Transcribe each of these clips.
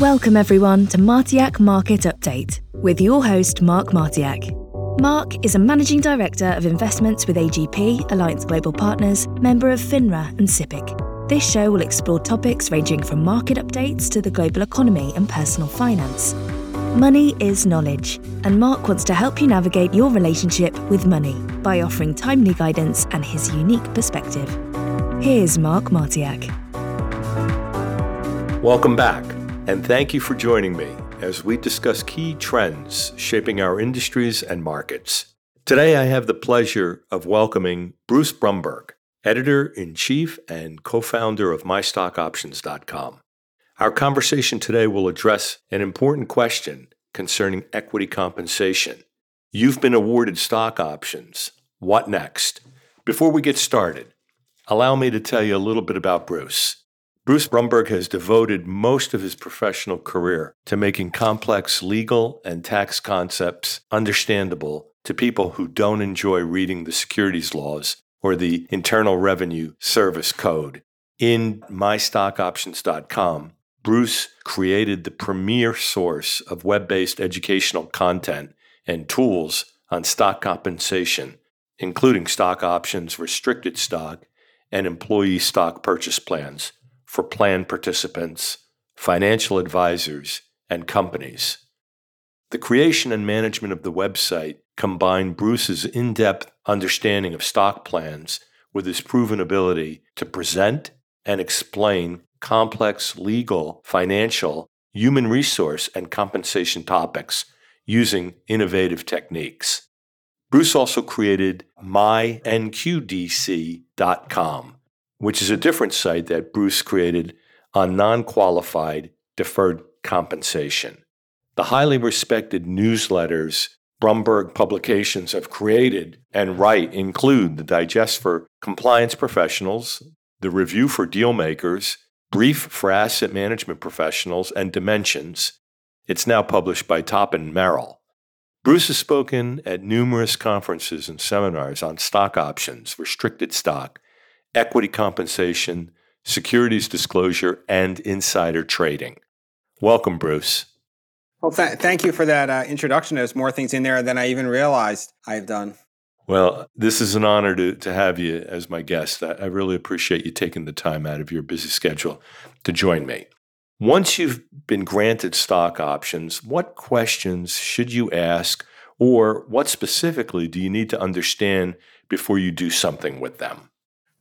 Welcome, everyone, to Martiak Market Update with your host, Mark Martiak. Mark is a managing director of investments with AGP, Alliance Global Partners, member of FINRA and SIPC. This show will explore topics ranging from market updates to the global economy and personal finance. Money is knowledge, and Mark wants to help you navigate your relationship with money by offering timely guidance and his unique perspective. Here's Mark Martiak. Welcome back, and thank you for joining me as we discuss key trends shaping our industries and markets. Today, I have the pleasure of welcoming Bruce Brumberg, editor in chief and co founder of MyStockOptions.com. Our conversation today will address an important question concerning equity compensation. You've been awarded stock options. What next? Before we get started, allow me to tell you a little bit about Bruce. Bruce Brumberg has devoted most of his professional career to making complex legal and tax concepts understandable to people who don't enjoy reading the securities laws or the Internal Revenue Service Code. In mystockoptions.com, Bruce created the premier source of web based educational content and tools on stock compensation, including stock options, restricted stock, and employee stock purchase plans for plan participants, financial advisors, and companies. The creation and management of the website combined Bruce's in depth understanding of stock plans with his proven ability to present and explain complex legal, financial, human resource, and compensation topics using innovative techniques. Bruce also created mynqdc.com, which is a different site that Bruce created on non qualified deferred compensation. The highly respected newsletters Brumberg publications have created and write include the Digest for Compliance Professionals, the Review for Deal Makers, Brief for Asset Management Professionals, and Dimensions. It's now published by Toppan Merrill. Bruce has spoken at numerous conferences and seminars on stock options, restricted stock, equity compensation, securities disclosure, and insider trading. Welcome, Bruce. Well, th- thank you for that uh, introduction. There's more things in there than I even realized I've done. Well, this is an honor to, to have you as my guest. I, I really appreciate you taking the time out of your busy schedule to join me. Once you've been granted stock options, what questions should you ask, or what specifically do you need to understand before you do something with them?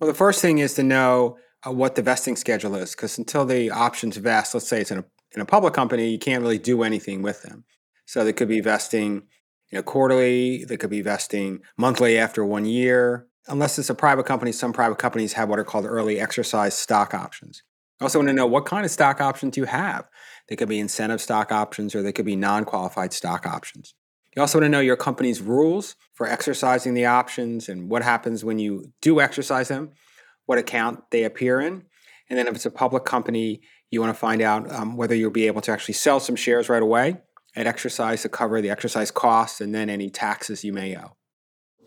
Well, the first thing is to know uh, what the vesting schedule is, because until the options vest, let's say it's in a, in a public company, you can't really do anything with them. So they could be vesting you know, quarterly. They could be vesting monthly after one year. Unless it's a private company, some private companies have what are called early exercise stock options. Also want to know what kind of stock options you have. They could be incentive stock options or they could be non qualified stock options. You also want to know your company's rules for exercising the options and what happens when you do exercise them, what account they appear in. And then if it's a public company, you want to find out um, whether you'll be able to actually sell some shares right away at exercise to cover the exercise costs and then any taxes you may owe.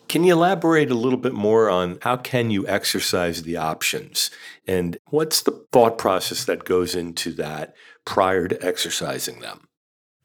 Can you elaborate a little bit more on how can you exercise the options and what's the thought process that goes into that prior to exercising them?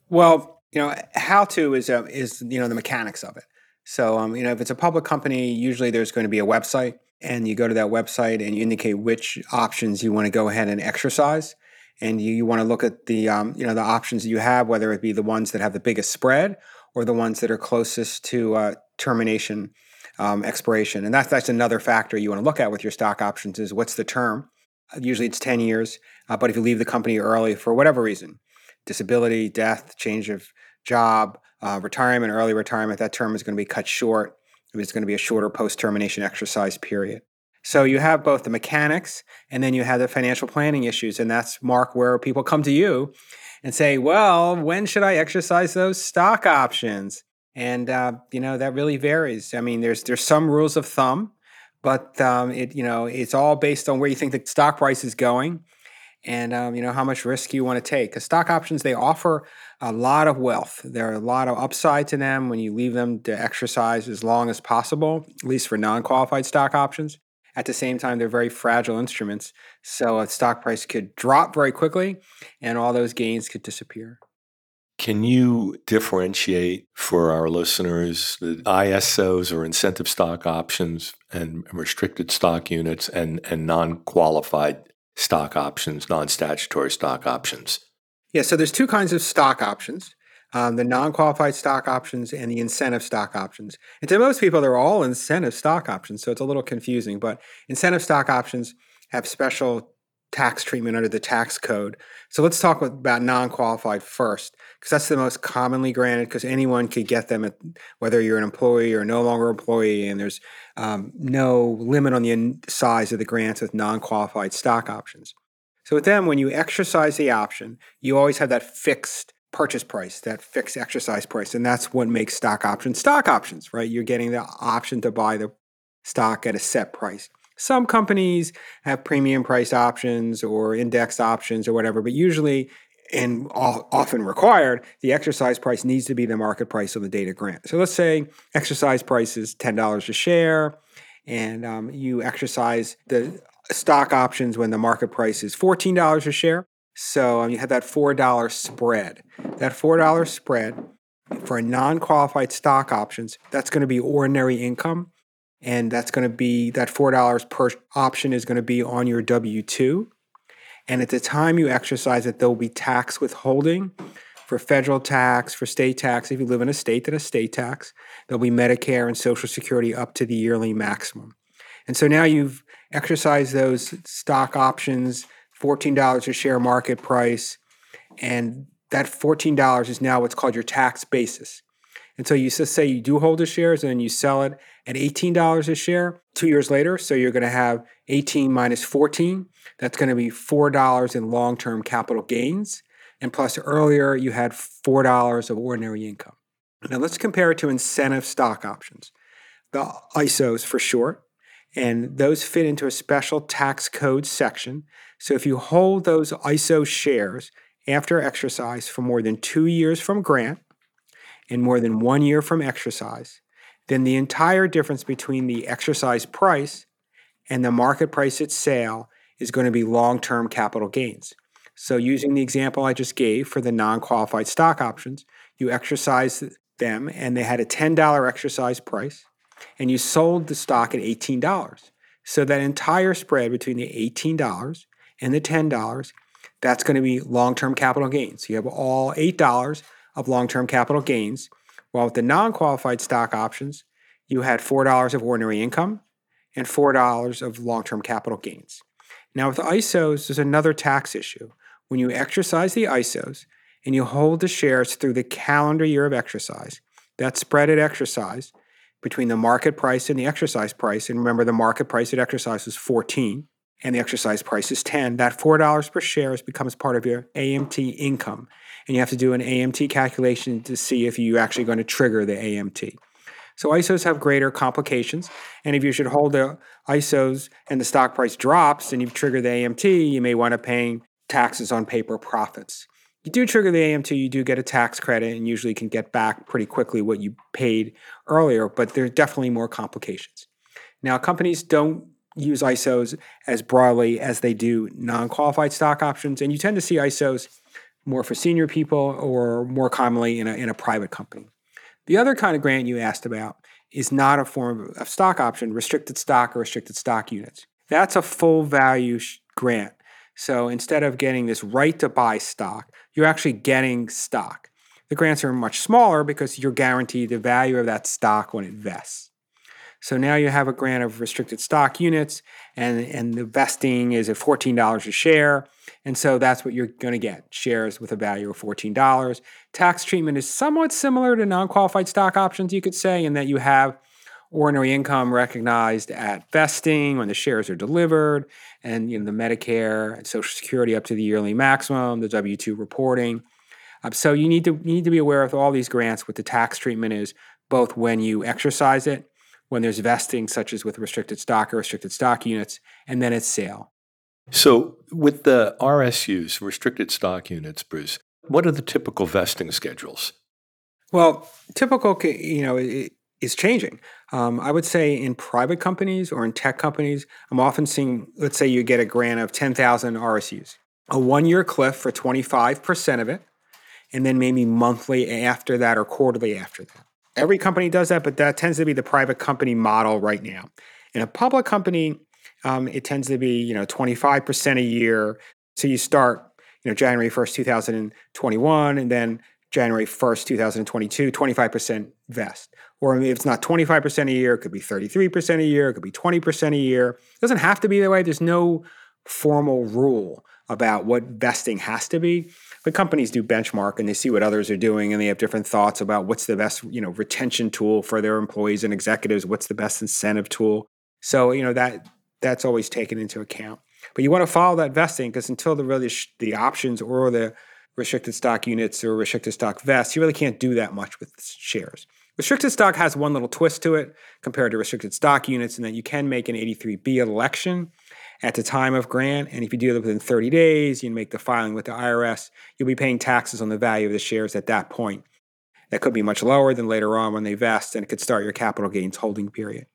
Well, you know, how to is uh, is you know the mechanics of it. So, um, you know, if it's a public company, usually there's going to be a website, and you go to that website and you indicate which options you want to go ahead and exercise and you, you want to look at the um, you know the options that you have, whether it be the ones that have the biggest spread or the ones that are closest to uh, termination um, expiration. And that's that's another factor you want to look at with your stock options is what's the term. Usually it's ten years, uh, but if you leave the company early for whatever reason, disability, death, change of job, uh, retirement, early retirement, that term is going to be cut short. It's going to be a shorter post termination exercise period. So you have both the mechanics and then you have the financial planning issues. And that's, Mark, where people come to you and say, well, when should I exercise those stock options? And, uh, you know, that really varies. I mean, there's, there's some rules of thumb, but um, it, you know, it's all based on where you think the stock price is going and, um, you know, how much risk you want to take. Because stock options, they offer a lot of wealth. There are a lot of upside to them when you leave them to exercise as long as possible, at least for non qualified stock options At the same time, they're very fragile instruments. So a stock price could drop very quickly and all those gains could disappear. Can you differentiate for our listeners the ISOs or incentive stock options and restricted stock units and, and non qualified stock options, non statutory stock options? Yeah, so there's two kinds of stock options um, the non qualified stock options and the incentive stock options. And to most people, they're all incentive stock options, so it's a little confusing. But incentive stock options have special tax treatment under the tax code. So let's talk about non-qualified first, because that's the most commonly granted. Because anyone could get them, at, whether you're an employee or no longer employee, and there's um, no limit on the size of the grants with non-qualified stock options. So with them, when you exercise the option, you always have that fixed purchase price, that fixed exercise price, and that's what makes stock options stock options, right? You're getting the option to buy the stock at a set price. Some companies have premium price options or index options or whatever, but usually and often required, the exercise price needs to be the market price on the date of grant. So let's say exercise price is $10 a share, and um, you exercise the stock options when the market price is $14 a share. So um, you have that $4 spread. That $4 spread for non qualified stock options, that's going to be ordinary income and that's going to be that $4 per option is going to be on your W 2. And at the time you exercise it, there'll be tax withholding for federal tax, for state tax. If you live in a state that has state tax, there'll be Medicare and Social Security up to the yearly maximum. And so now you've exercised those stock options, $14 a share market price, and that $14 is now what's called your tax basis. And so you say you do hold the shares and you sell it at $18 a share two years later. So you're going to have 18 minus 14. That's going to be $4 in long term capital gains. And plus, earlier you had $4 of ordinary income. Now let's compare it to incentive stock options, the ISOs for short. And those fit into a special tax code section. So if you hold those ISO shares after exercise for more than two years from grant, and more than one year from exercise, then the entire difference between the exercise price and the market price at sale is going to be long term capital gains. So, using the example I just gave for the non qualified stock options, you exercise them and they had a $10 exercise price, and you sold the stock at $18. So, that entire spread between the $18 and the $10, that's going to be long term capital gains. You have all $8 of long term capital gains, while with the non qualified stock options, you had $4 of ordinary income and $4 of long term capital gains. Now, with ISOs, there's another tax issue. When you exercise the ISOs and you hold the shares through the calendar year of exercise, that spread at exercise between the market price and the exercise price, and remember the market price at exercise was 14 and the exercise price is 10, that $4 per share becomes part of your AMT income and you have to do an AMT calculation to see if you're actually going to trigger the AMT. So ISOs have greater complications, and if you should hold the ISOs and the stock price drops and you've triggered the AMT, you may want to pay taxes on paper profits. You do trigger the AMT, you do get a tax credit, and usually can get back pretty quickly what you paid earlier, but there's definitely more complications. Now, companies don't use ISOs as broadly as they do non qualified stock options, and you tend to see ISOs more for senior people or more commonly in a, in a private company. The other kind of grant you asked about is not a form of stock option, restricted stock or restricted stock units. That's a full value sh- grant. So instead of getting this right to buy stock, you're actually getting stock. The grants are much smaller because you're guaranteed the value of that stock when it vests. So now you have a grant of restricted stock units, and, and the vesting is at $14 a share. And so that's what you're going to get shares with a value of $14. Tax treatment is somewhat similar to non qualified stock options, you could say, in that you have ordinary income recognized at vesting when the shares are delivered, and you know, the Medicare and Social Security up to the yearly maximum, the W 2 reporting. Um, so you need to you need to be aware of all these grants what the tax treatment is both when you exercise it when there's vesting, such as with restricted stock or restricted stock units, and then it's sale. So, with the RSUs, restricted stock units, Bruce, what are the typical vesting schedules? Well, typical, you know, it, is changing. Um, I would say in private companies or in tech companies, I'm often seeing, let's say you get a grant of 10,000 RSUs, a one year cliff for 25% of it, and then maybe monthly after that or quarterly after that. Every company does that, but that tends to be the private company model right now. In a public company, um, it tends to be you know 25% a year. So you start you know January 1st, 2021, and then January 1st, 2022, 25% vest. Or if it's not 25% a year, it could be 33% a year, it could be 20% a year. It doesn't have to be that way. There's no formal rule about what vesting has to be. But companies do benchmark and they see what others are doing and they have different thoughts about what's the best, you know, retention tool for their employees and executives, what's the best incentive tool. So, you know, that that's always taken into account. But you want to follow that vesting because until the really sh- the options or the restricted stock units or restricted stock vests, you really can't do that much with shares. Restricted stock has one little twist to it compared to restricted stock units in that you can make an 83B election at the time of grant. And if you do it within 30 days, you make the filing with the IRS, you'll be paying taxes on the value of the shares at that point. That could be much lower than later on when they vest, and it could start your capital gains holding period.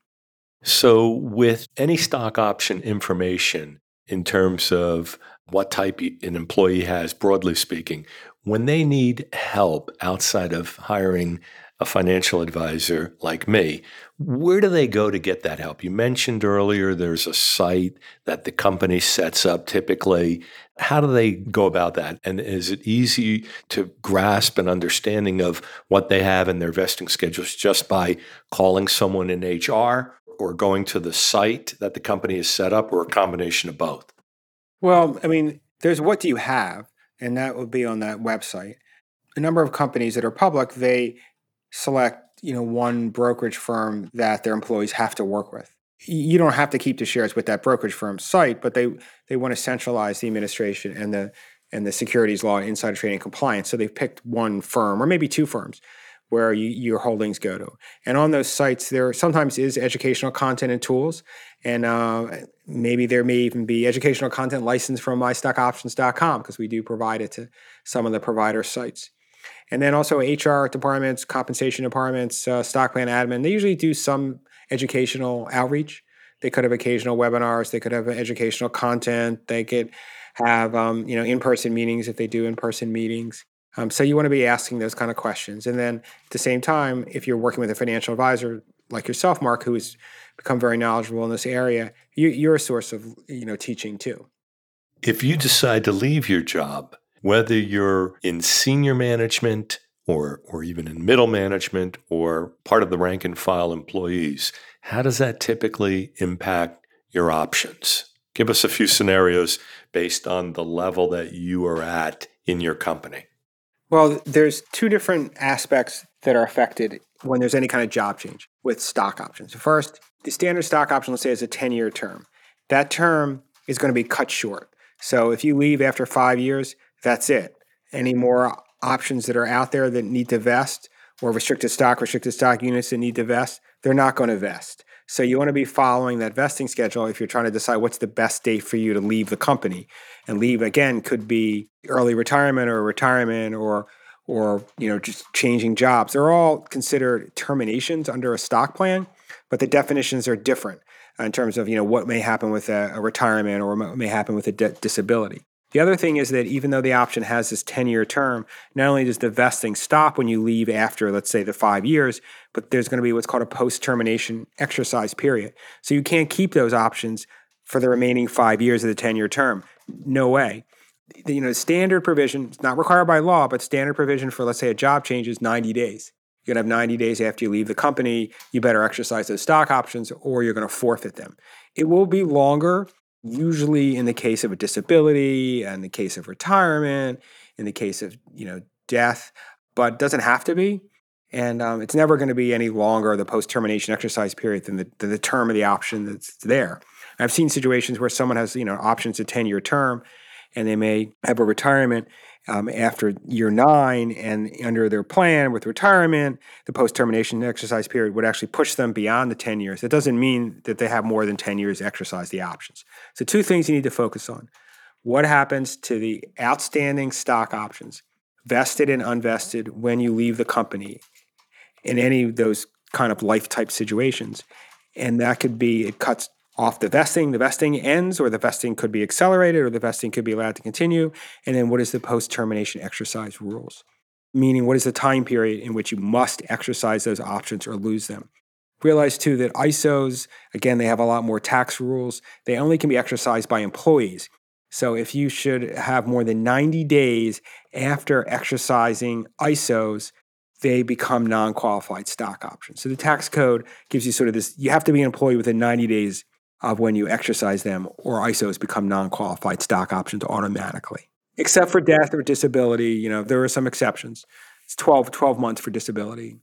So, with any stock option information in terms of what type an employee has, broadly speaking, when they need help outside of hiring a financial advisor like me, where do they go to get that help? You mentioned earlier there's a site that the company sets up typically. How do they go about that? And is it easy to grasp an understanding of what they have in their vesting schedules just by calling someone in HR or going to the site that the company has set up or a combination of both? Well, I mean, there's what do you have, and that would be on that website. A number of companies that are public, they select you know one brokerage firm that their employees have to work with. You don't have to keep the shares with that brokerage firm's site but they they want to centralize the administration and the and the securities law insider trading compliance. So they've picked one firm or maybe two firms where you, your holdings go to. And on those sites there sometimes is educational content and tools. And uh, maybe there may even be educational content licensed from mystockoptions.com because we do provide it to some of the provider sites and then also HR departments, compensation departments, uh, stock plan admin, they usually do some educational outreach. They could have occasional webinars. They could have educational content. They could have um, you know in-person meetings if they do in-person meetings. Um, so you want to be asking those kind of questions. And then at the same time, if you're working with a financial advisor like yourself, Mark, who has become very knowledgeable in this area, you, you're a source of you know teaching too. If you decide to leave your job, whether you're in senior management or, or even in middle management or part of the rank and file employees, how does that typically impact your options? Give us a few scenarios based on the level that you are at in your company. Well, there's two different aspects that are affected when there's any kind of job change with stock options. First, the standard stock option, let's say, is a 10 year term. That term is going to be cut short. So if you leave after five years, that's it. Any more options that are out there that need to vest or restricted stock, restricted stock units that need to vest, they're not going to vest. So you want to be following that vesting schedule if you're trying to decide what's the best date for you to leave the company. And leave again could be early retirement or retirement or or you know just changing jobs. They're all considered terminations under a stock plan, but the definitions are different in terms of you know what may happen with a, a retirement or what may happen with a de- disability. The other thing is that even though the option has this 10 year term, not only does the vesting stop when you leave after, let's say, the five years, but there's going to be what's called a post termination exercise period. So you can't keep those options for the remaining five years of the 10 year term. No way. You know, standard provision, it's not required by law, but standard provision for, let's say, a job change is 90 days. You're going to have 90 days after you leave the company. You better exercise those stock options or you're going to forfeit them. It will be longer usually in the case of a disability, and the case of retirement, in the case of you know death, but doesn't have to be. And um, it's never going to be any longer the post termination exercise period than the, than the term of the option that's there. I've seen situations where someone has you know options a ten year term, and they may have a retirement um, after year nine, and under their plan with retirement, the post termination exercise period would actually push them beyond the 10 years. That doesn't mean that they have more than 10 years to exercise the options. So, two things you need to focus on what happens to the outstanding stock options, vested and unvested, when you leave the company in any of those kind of life type situations. And that could be, it cuts off the vesting, the vesting ends, or the vesting could be accelerated, or the vesting could be allowed to continue. And then what is the post termination exercise rules? Meaning, what is the time period in which you must exercise those options or lose them? Realize too that ISOs, again, they have a lot more tax rules. They only can be exercised by employees. So if you should have more than 90 days after exercising ISOs, they become non qualified stock options. So the tax code gives you sort of this you have to be an employee within 90 days of when you exercise them, or ISOs become non qualified stock options automatically. Except for death or disability, you know, there are some exceptions. It's 12, 12 months for disability.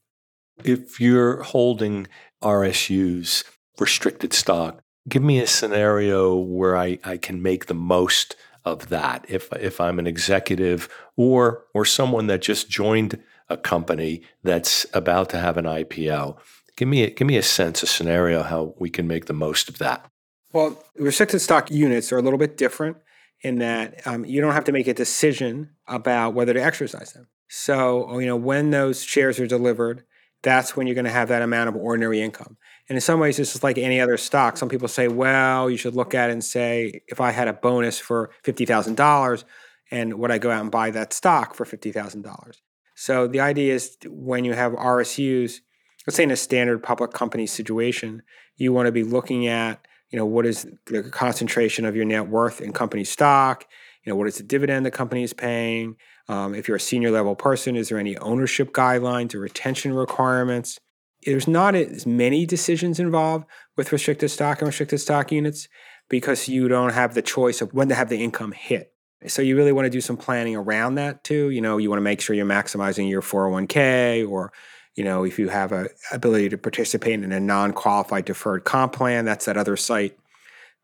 If you're holding RSUs, restricted stock, give me a scenario where I, I can make the most of that if if I'm an executive or or someone that just joined a company that's about to have an IPO. Give me a, give me a sense, a scenario how we can make the most of that. Well, restricted stock units are a little bit different in that um, you don't have to make a decision about whether to exercise them. So, you know, when those shares are delivered, that's when you're going to have that amount of ordinary income. And in some ways, this is like any other stock. Some people say, well, you should look at it and say, if I had a bonus for $50,000, and would I go out and buy that stock for $50,000? So the idea is when you have RSUs, let's say in a standard public company situation, you want to be looking at, you know, what is the concentration of your net worth in company stock? You know, what is the dividend the company is paying? Um, if you're a senior level person, is there any ownership guidelines or retention requirements? There's not as many decisions involved with restricted stock and restricted stock units because you don't have the choice of when to have the income hit. So you really want to do some planning around that too. You know, you want to make sure you're maximizing your 401k or you know, if you have a ability to participate in a non-qualified deferred comp plan, that's that other site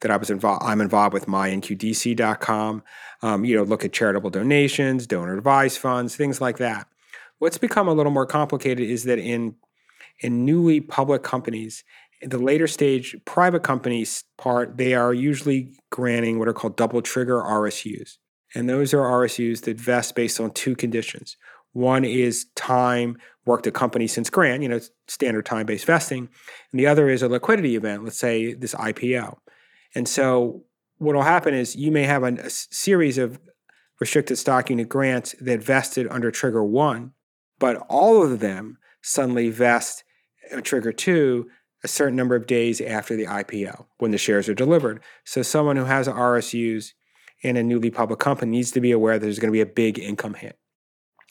that I was involved. I'm involved with mynqdc.com. Um, you know, look at charitable donations, donor advised funds, things like that. What's become a little more complicated is that in in newly public companies, in the later stage private companies part, they are usually granting what are called double trigger RSUs. And those are RSUs that vest based on two conditions. One is time worked at company since grant, you know, standard time based vesting. And the other is a liquidity event, let's say this IPO. And so what will happen is you may have a, a series of restricted stock unit grants that vested under trigger one, but all of them suddenly vest trigger two a certain number of days after the IPO when the shares are delivered. So someone who has RSUs in a newly public company needs to be aware that there's going to be a big income hit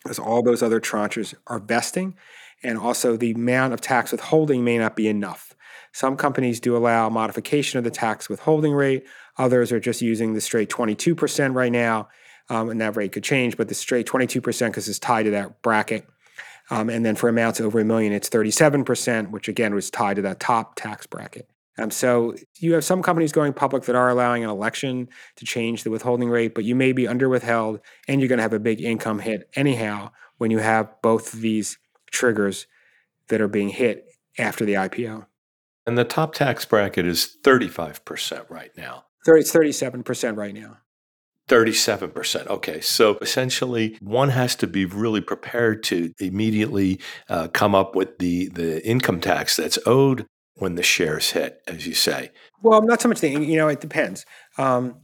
because all those other tranches are vesting. And also, the amount of tax withholding may not be enough. Some companies do allow modification of the tax withholding rate. Others are just using the straight 22% right now. Um, and that rate could change, but the straight 22% because it's tied to that bracket. Um, and then for amounts over a million, it's 37%, which again was tied to that top tax bracket. Um, so you have some companies going public that are allowing an election to change the withholding rate, but you may be under withheld and you're going to have a big income hit anyhow when you have both of these triggers that are being hit after the IPO. And the top tax bracket is 35% right now. 30, it's 37% right now. 37%. Okay. So essentially, one has to be really prepared to immediately uh, come up with the, the income tax that's owed when the shares hit, as you say? Well, not so much the, you know, it depends. Um,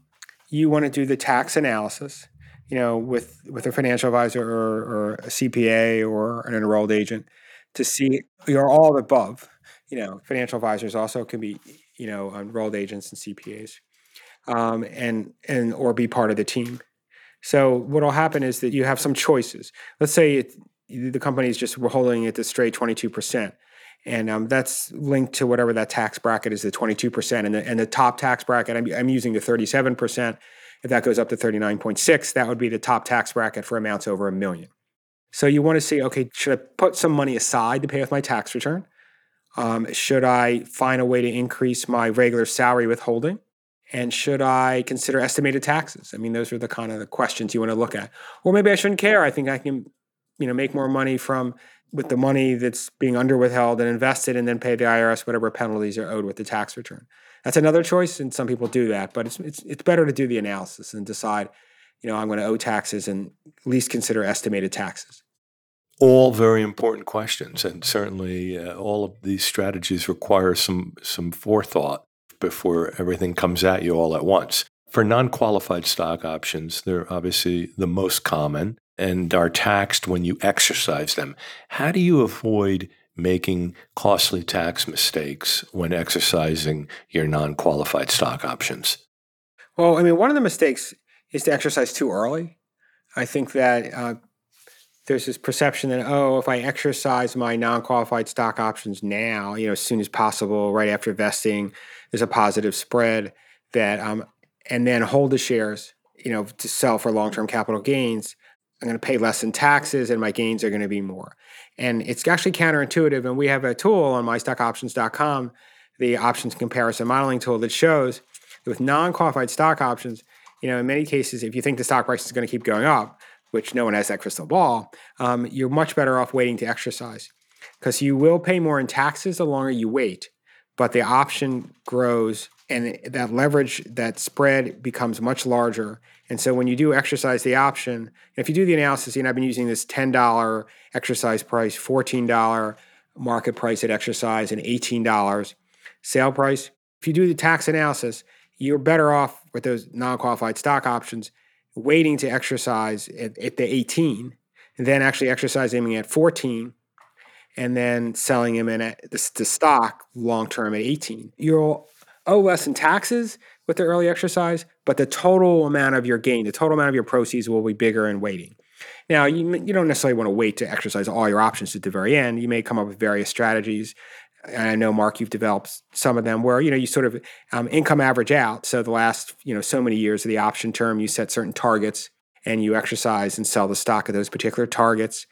you want to do the tax analysis, you know, with, with a financial advisor or, or a CPA or an enrolled agent to see you're all above. You know, financial advisors also can be, you know, enrolled agents and CPAs, um, and and or be part of the team. So what will happen is that you have some choices. Let's say it, the company is just holding it to straight twenty two percent and um, that's linked to whatever that tax bracket is, the 22%. And the, and the top tax bracket, I'm, I'm using the 37%. If that goes up to 39.6, that would be the top tax bracket for amounts over a million. So you want to see, okay, should I put some money aside to pay with my tax return? Um, should I find a way to increase my regular salary withholding? And should I consider estimated taxes? I mean, those are the kind of the questions you want to look at. Or maybe I shouldn't care. I think I can, you know, make more money from with the money that's being under withheld and invested and then pay the IRS whatever penalties are owed with the tax return. That's another choice, and some people do that, but it's it's it's better to do the analysis and decide, you know, I'm going to owe taxes and at least consider estimated taxes. All very important questions, and certainly uh, all of these strategies require some some forethought before everything comes at you all at once. For non qualified stock options, they're obviously the most common and are taxed when you exercise them. How do you avoid making costly tax mistakes when exercising your non qualified stock options? Well, I mean, one of the mistakes is to exercise too early. I think that uh, there's this perception that, oh, if I exercise my non qualified stock options now, you know, as soon as possible, right after vesting, there's a positive spread that, um, and then hold the shares, you know, to sell for long term capital gains. I'm going to pay less in taxes and my gains are going to be more. And it's actually counterintuitive. And we have a tool on mystockoptions.com, the options comparison modeling tool that shows with non-qualified stock options, you know, in many cases, if you think the stock price is going to keep going up, which no one has that crystal ball, um, you're much better off waiting to exercise because you will pay more in taxes the longer you wait, but the option grows and that leverage, that spread becomes much larger. And so when you do exercise the option, if you do the analysis, know, I've been using this $10 exercise price, $14 market price at exercise, and $18 sale price. If you do the tax analysis, you're better off with those non-qualified stock options waiting to exercise at, at the 18 and then actually exercising at 14 and then selling him in at the, the stock long term at 18. You'll owe less in taxes with the early exercise, but the total amount of your gain, the total amount of your proceeds will be bigger in waiting. Now, you, you don't necessarily want to wait to exercise all your options at the very end. You may come up with various strategies and I know Mark, you've developed some of them where you know you sort of um, income average out. So the last you know so many years of the option term, you set certain targets and you exercise and sell the stock of those particular targets,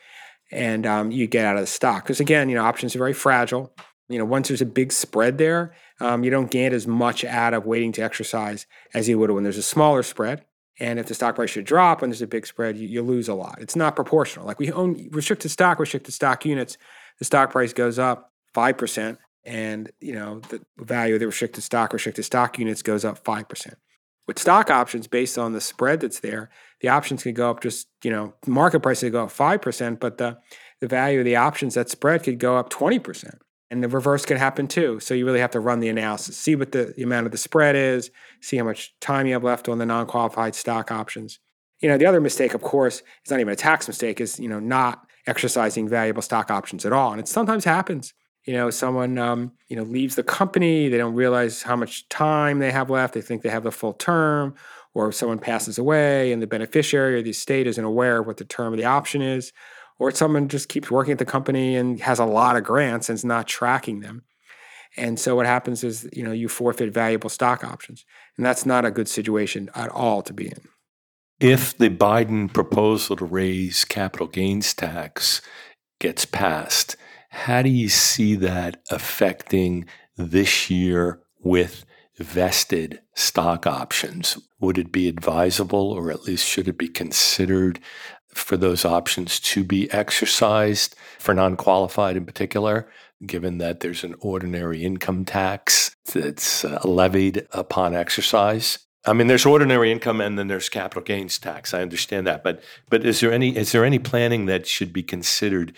and um, you get out of the stock. Because again, you know options are very fragile. You know once there's a big spread there, um, you don't get as much out of waiting to exercise as you would when there's a smaller spread. And if the stock price should drop when there's a big spread, you, you lose a lot. It's not proportional. Like we own restricted stock, restricted stock units. The stock price goes up 5%, and you know the value of the restricted stock, restricted stock units goes up 5%. With stock options, based on the spread that's there, the options can go up just, you know, market price could go up 5%, but the, the value of the options, that spread could go up 20%. And the reverse could happen too. So you really have to run the analysis, see what the, the amount of the spread is, see how much time you have left on the non-qualified stock options. You know, the other mistake, of course, is not even a tax mistake, is, you know, not exercising valuable stock options at all. And it sometimes happens you know someone um, you know leaves the company they don't realize how much time they have left they think they have the full term or someone passes away and the beneficiary or the estate isn't aware of what the term of the option is or someone just keeps working at the company and has a lot of grants and is not tracking them. And so what happens is you know you forfeit valuable stock options. And that's not a good situation at all to be in. If the biden proposal to raise capital gains tax gets passed how do you see that affecting this year with vested stock options? Would it be advisable, or at least should it be considered for those options to be exercised for non qualified in particular, given that there's an ordinary income tax that's uh, levied upon exercise? I mean, there's ordinary income and then there's capital gains tax. I understand that, but but is there any is there any planning that should be considered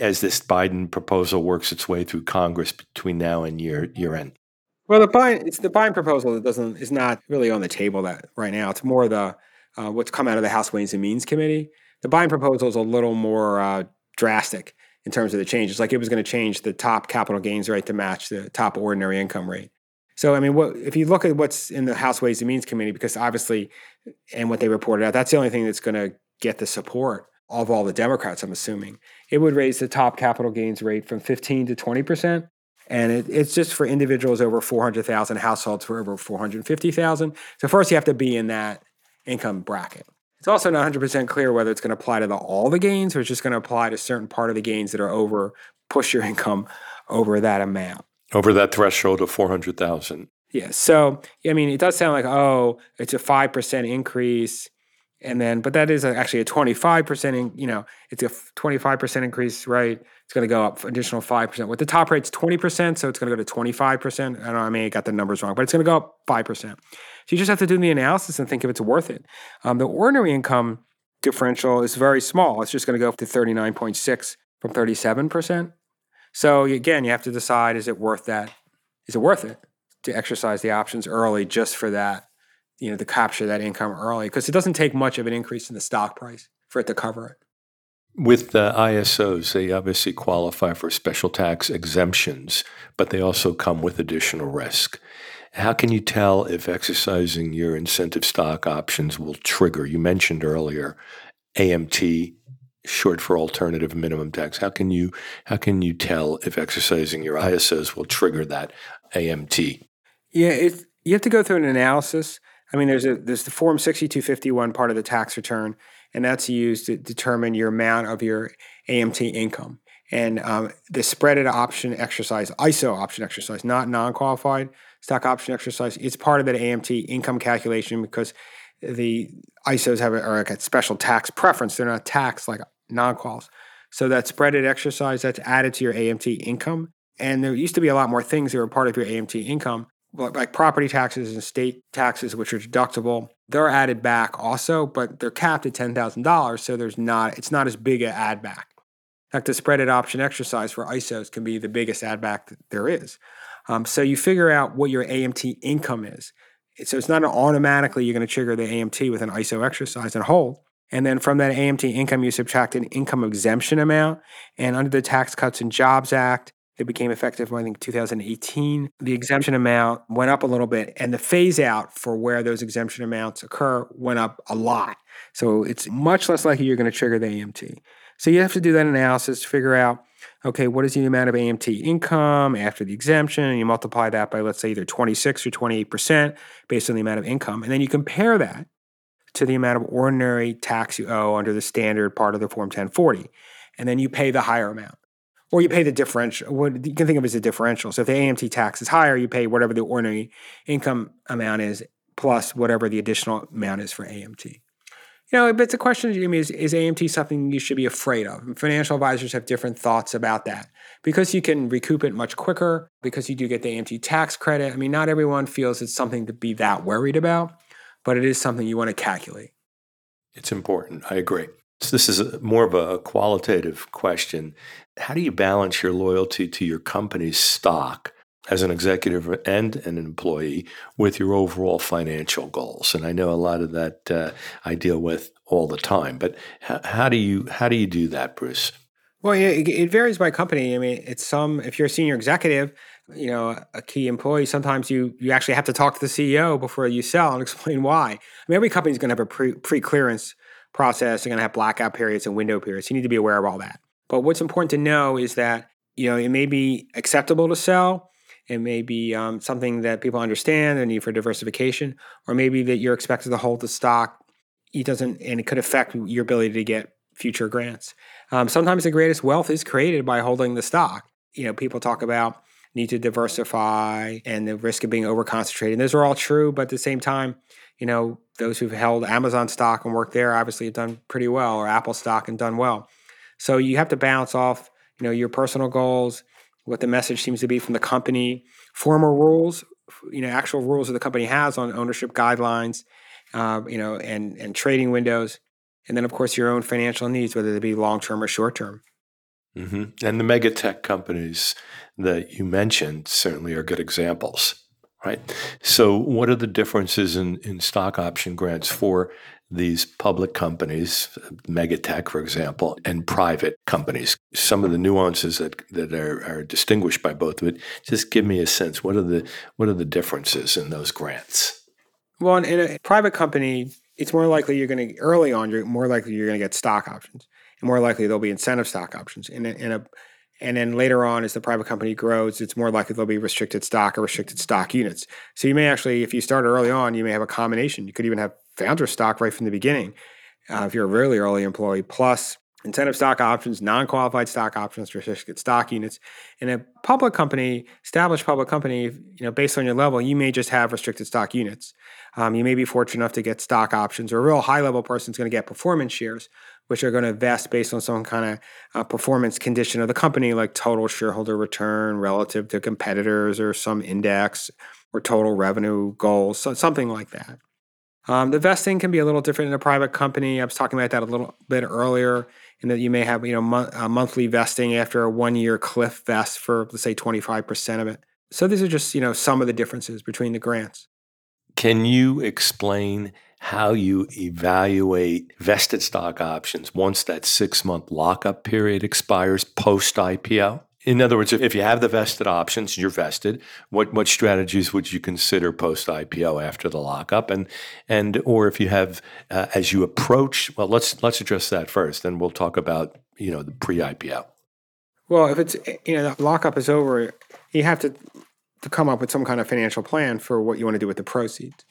as this Biden proposal works its way through Congress between now and year year end? Well, the Biden it's the Biden proposal that doesn't is not really on the table that right now. It's more the uh, what's come out of the House Ways and Means Committee. The Biden proposal is a little more uh, drastic in terms of the changes. Like it was going to change the top capital gains rate to match the top ordinary income rate. So, I mean, what if you look at what's in the House Ways and Means Committee, because obviously, and what they reported out, that's the only thing that's going to get the support of all the Democrats, I'm assuming. It would raise the top capital gains rate from 15 to 20%. And it, it's just for individuals over 400,000, households for over 450,000. So, first, you have to be in that income bracket. It's also not 100% clear whether it's going to apply to the, all the gains or it's just going to apply to certain part of the gains that are over, push your income over that amount over that threshold of 400,000. Yeah. So, I mean, it does sound like, oh, it's a 5% increase. And then, but that is actually a 25%, in, you know, it's a 25% increase, right? It's going to go up additional 5%. With the top rate's 20%, so it's going to go to 25%. I don't know, I may have got the numbers wrong, but it's going to go up 5%. So you just have to do the analysis and think if it's worth it. Um, the ordinary income differential is very small. It's just going to go up to 39.6 from 37%. So again, you have to decide is it worth that? Is it worth it to exercise the options early just for that, you know, to capture that income early? Because it doesn't take much of an increase in the stock price for it to cover it. With the ISOs, they obviously qualify for special tax exemptions, but they also come with additional risk. How can you tell if exercising your incentive stock options will trigger? You mentioned earlier AMT, short for alternative minimum tax. How can you how can you tell if exercising your ISOs will trigger that AMT? Yeah, it, you have to go through an analysis. I mean, there's a there's the Form 6251 part of the tax return, and that's used to determine your amount of your AMT income. And um, the spreaded option exercise, ISO option exercise, not non-qualified stock option exercise, it's part of that AMT income calculation because the ISOs have a, are like a special tax preference. They're not taxed like non-quals. So that spreaded exercise that's added to your AMT income. And there used to be a lot more things that were part of your AMT income, like property taxes and state taxes, which are deductible. They're added back also, but they're capped at ten thousand dollars, so there's not it's not as big an add back. In fact, the spreaded option exercise for ISOs can be the biggest add back that there is. Um, so you figure out what your AMT income is. So it's not automatically you're going to trigger the AMT with an ISO exercise and hold. And then from that AMT income, you subtract an income exemption amount. And under the Tax Cuts and Jobs Act, that became effective, I think, 2018. The exemption amount went up a little bit, and the phase out for where those exemption amounts occur went up a lot. So it's much less likely you're going to trigger the AMT. So you have to do that analysis to figure out okay, what is the amount of AMT income after the exemption? And you multiply that by, let's say, either 26 or 28% based on the amount of income. And then you compare that to the amount of ordinary tax you owe under the standard part of the Form 1040. And then you pay the higher amount. Or you pay the differential. What you can think of as a differential. So if the AMT tax is higher, you pay whatever the ordinary income amount is plus whatever the additional amount is for AMT. You know, but it's a question to me is, is AMT something you should be afraid of? And financial advisors have different thoughts about that because you can recoup it much quicker, because you do get the AMT tax credit. I mean, not everyone feels it's something to be that worried about, but it is something you want to calculate. It's important. I agree. So this is a, more of a qualitative question. How do you balance your loyalty to your company's stock as an executive and an employee with your overall financial goals. And I know a lot of that uh, I deal with all the time. But h- how do you how do you do that, Bruce? Well, it, it varies by company. I mean, it's some if you're a senior executive, you know, a key employee. Sometimes you you actually have to talk to the CEO before you sell and explain why. I mean, every company is going to have a pre pre clearance process. They're going to have blackout periods and window periods. You need to be aware of all that. But what's important to know is that you know it may be acceptable to sell it may be um, something that people understand, the need for diversification, or maybe that you're expected to hold the stock. It doesn't, and it could affect your ability to get future grants. Um, sometimes the greatest wealth is created by holding the stock. You know, people talk about need to diversify and the risk of being overconcentrated. Those are all true, but at the same time, you know, those who've held Amazon stock and worked there obviously have done pretty well, or Apple stock and done well. So you have to balance off, you know, your personal goals what the message seems to be from the company, formal rules, you know, actual rules that the company has on ownership guidelines, uh, you know, and and trading windows, and then of course your own financial needs, whether they be long term or short term. Mm-hmm. And the mega tech companies that you mentioned certainly are good examples, right? So, what are the differences in, in stock option grants for these public companies, megatech, for example, and private companies. Some of the nuances that, that are, are distinguished by both of it. Just give me a sense. What are the what are the differences in those grants? Well, in a private company, it's more likely you're going to early on. You're more likely you're going to get stock options, and more likely there'll be incentive stock options. In a, in a and then later on, as the private company grows, it's more likely there'll be restricted stock or restricted stock units. So you may actually, if you start early on, you may have a combination. You could even have founder stock right from the beginning uh, if you're a really early employee, plus incentive stock options, non-qualified stock options, restricted stock units. In a public company, established public company, you know, based on your level, you may just have restricted stock units. Um, you may be fortunate enough to get stock options, or a real high-level person is going to get performance shares, which are going to vest based on some kind of uh, performance condition of the company, like total shareholder return relative to competitors, or some index, or total revenue goals, so something like that. Um, the vesting can be a little different in a private company. I was talking about that a little bit earlier, in that you may have you know mo- a uh, monthly vesting after a one year cliff vest for let's say twenty five percent of it. So these are just you know some of the differences between the grants. Can you explain how you evaluate vested stock options once that six month lockup period expires post IPO? In other words, if you have the vested options, you're vested. What what strategies would you consider post IPO after the lockup, and and or if you have uh, as you approach? Well, let's let's address that first, then we'll talk about you know the pre IPO. Well, if it's you know the lockup is over, you have to to come up with some kind of financial plan for what you want to do with the proceeds.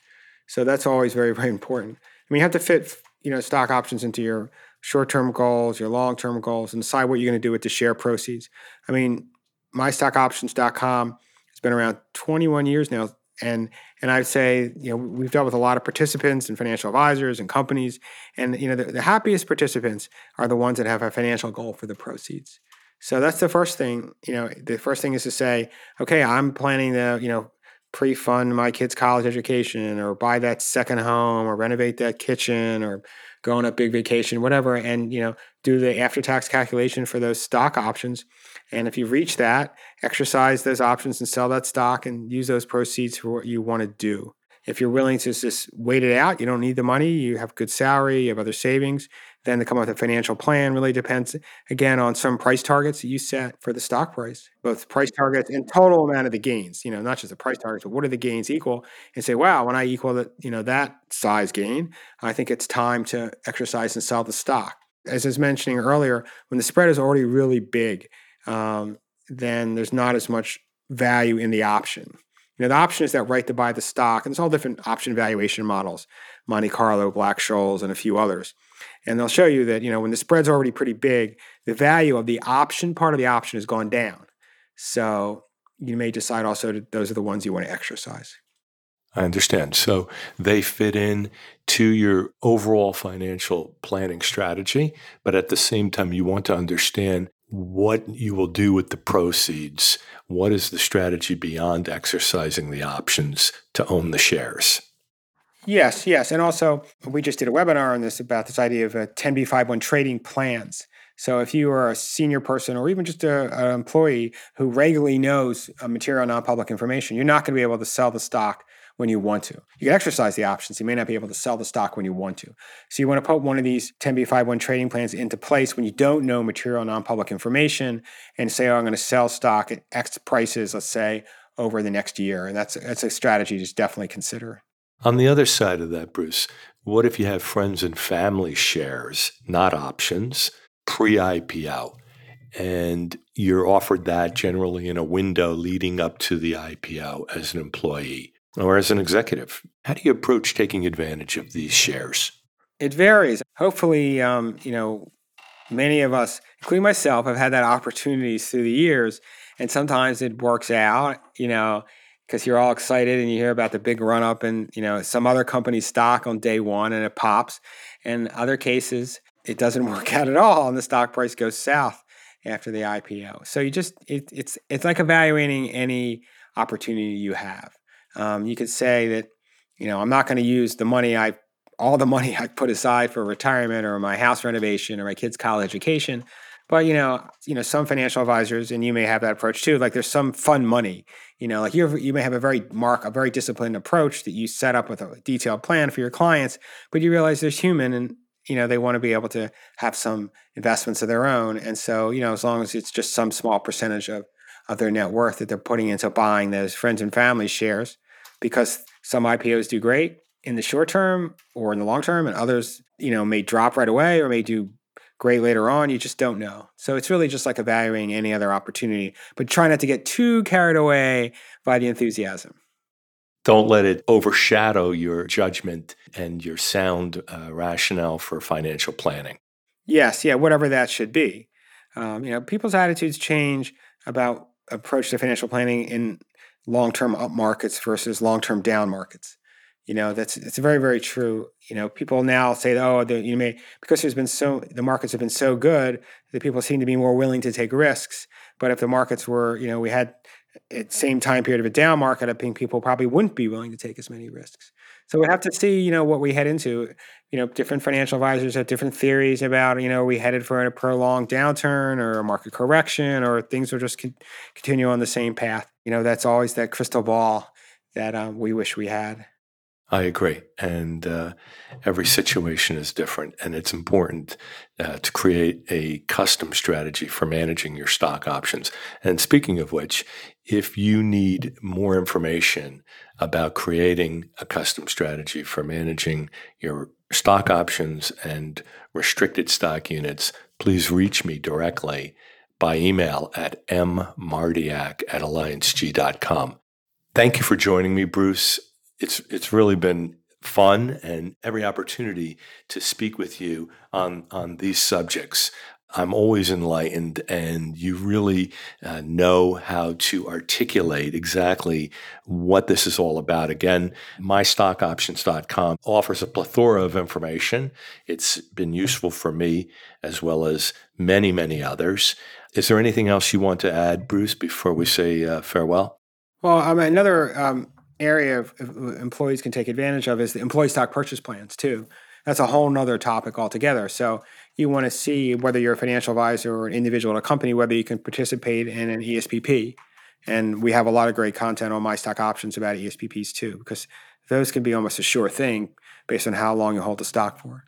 So that's always very very important. I mean, you have to fit you know stock options into your short term goals, your long term goals, and decide what you're going to do with the share proceeds. I mean, mystockoptions.com has been around 21 years now. And and I'd say you know we've dealt with a lot of participants and financial advisors and companies, and you know the, the happiest participants are the ones that have a financial goal for the proceeds. So that's the first thing. You know, the first thing is to say, okay, I'm planning to you know pre-fund my kids' college education, or buy that second home, or renovate that kitchen, or go on a big vacation, whatever, and you know, do the after-tax calculation for those stock options. And if you reach that, exercise those options and sell that stock and use those proceeds for what you want to do. If you're willing to just wait it out, you don't need the money, you have good salary, you have other savings, then to come up with a financial plan really depends again on some price targets that you set for the stock price, both price targets and total amount of the gains. You know, not just the price targets, but what are the gains equal? And say, wow, when I equal that, you know, that size gain, I think it's time to exercise and sell the stock. As I was mentioning earlier, when the spread is already really big, um, then there's not as much value in the option. You know, the option is that right to buy the stock, and there's all different option valuation models, Monte Carlo, Black Scholes, and a few others. And they'll show you that, you know, when the spread's already pretty big, the value of the option part of the option has gone down. So you may decide also that those are the ones you want to exercise. I understand. So they fit in to your overall financial planning strategy, but at the same time, you want to understand what you will do with the proceeds. What is the strategy beyond exercising the options to own the shares? Yes, yes. And also, we just did a webinar on this about this idea of uh, a 10b5-1 trading plans. So if you are a senior person or even just an employee who regularly knows uh, material non-public information, you're not going to be able to sell the stock when you want to. You can exercise the options. You may not be able to sell the stock when you want to. So you want to put one of these 10b5-1 trading plans into place when you don't know material non-public information and say, oh, I'm going to sell stock at X prices, let's say, over the next year. And that's, that's a strategy to definitely consider. On the other side of that, Bruce, what if you have friends and family shares, not options, pre IPO? And you're offered that generally in a window leading up to the IPO as an employee or as an executive? How do you approach taking advantage of these shares? It varies. Hopefully, um, you know, many of us, including myself, have had that opportunities through the years, and sometimes it works out. You know, because you're all excited and you hear about the big run up in you know some other company's stock on day one and it pops. In other cases, it doesn't work out at all, and the stock price goes south after the IPO. So you just it, it's it's like evaluating any opportunity you have. Um, you could say that, you know, I'm not going to use the money I, all the money I put aside for retirement or my house renovation or my kids' college education. But you know, you know, some financial advisors, and you may have that approach too. Like, there's some fun money. You know, like you you may have a very mark a very disciplined approach that you set up with a detailed plan for your clients, but you realize there's human, and you know they want to be able to have some investments of their own. And so, you know, as long as it's just some small percentage of of their net worth that they're putting into buying those friends and family shares, because some IPOs do great in the short term or in the long term, and others, you know, may drop right away or may do great later on. You just don't know. So it's really just like evaluating any other opportunity, but try not to get too carried away by the enthusiasm. Don't let it overshadow your judgment and your sound uh, rationale for financial planning. Yes, yeah, whatever that should be. Um, you know, people's attitudes change about approach to financial planning in long-term up markets versus long-term down markets. You know, that's it's very very true. You know, people now say, "Oh, you may because there's been so the markets have been so good that people seem to be more willing to take risks." But if the markets were, you know, we had at same time period of a down market, I think people probably wouldn't be willing to take as many risks. So we have to see, you know, what we head into. You know, different financial advisors have different theories about, you know, we headed for a prolonged downturn or a market correction or things will just con- continue on the same path. You know, that's always that crystal ball that um, we wish we had. I agree. And uh, every situation is different. And it's important uh, to create a custom strategy for managing your stock options. And speaking of which, if you need more information about creating a custom strategy for managing your stock options and restricted stock units, please reach me directly by email at mmartiak at allianceg.com. Thank you for joining me, Bruce it's it's really been fun and every opportunity to speak with you on on these subjects. I'm always enlightened, and you really uh, know how to articulate exactly what this is all about. Again, mystockoptions.com offers a plethora of information. It's been useful for me as well as many, many others. Is there anything else you want to add, Bruce, before we say uh, farewell? Well, um, another um, area of, uh, employees can take advantage of is the employee stock purchase plans too. That's a whole nother topic altogether. So you want to see whether you're a financial advisor or an individual in a company, whether you can participate in an ESPP. And we have a lot of great content on my stock options about ESPPs too, because those can be almost a sure thing based on how long you hold the stock for.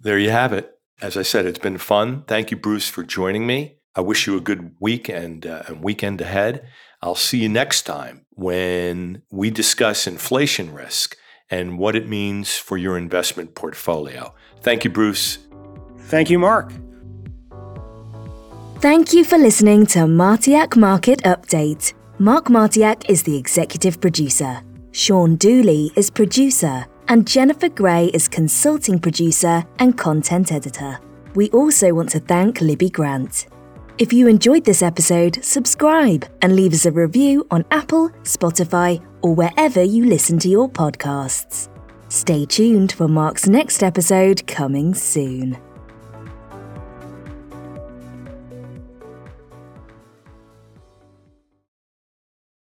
There you have it. As I said, it's been fun. Thank you, Bruce, for joining me. I wish you a good week and, uh, and weekend ahead. I'll see you next time when we discuss inflation risk and what it means for your investment portfolio. Thank you, Bruce. Thank you, Mark. Thank you for listening to Martiak Market Update. Mark Martiak is the executive producer. Sean Dooley is producer, and Jennifer Gray is consulting producer and content editor. We also want to thank Libby Grant. If you enjoyed this episode, subscribe and leave us a review on Apple, Spotify, or wherever you listen to your podcasts. Stay tuned for Mark's next episode coming soon.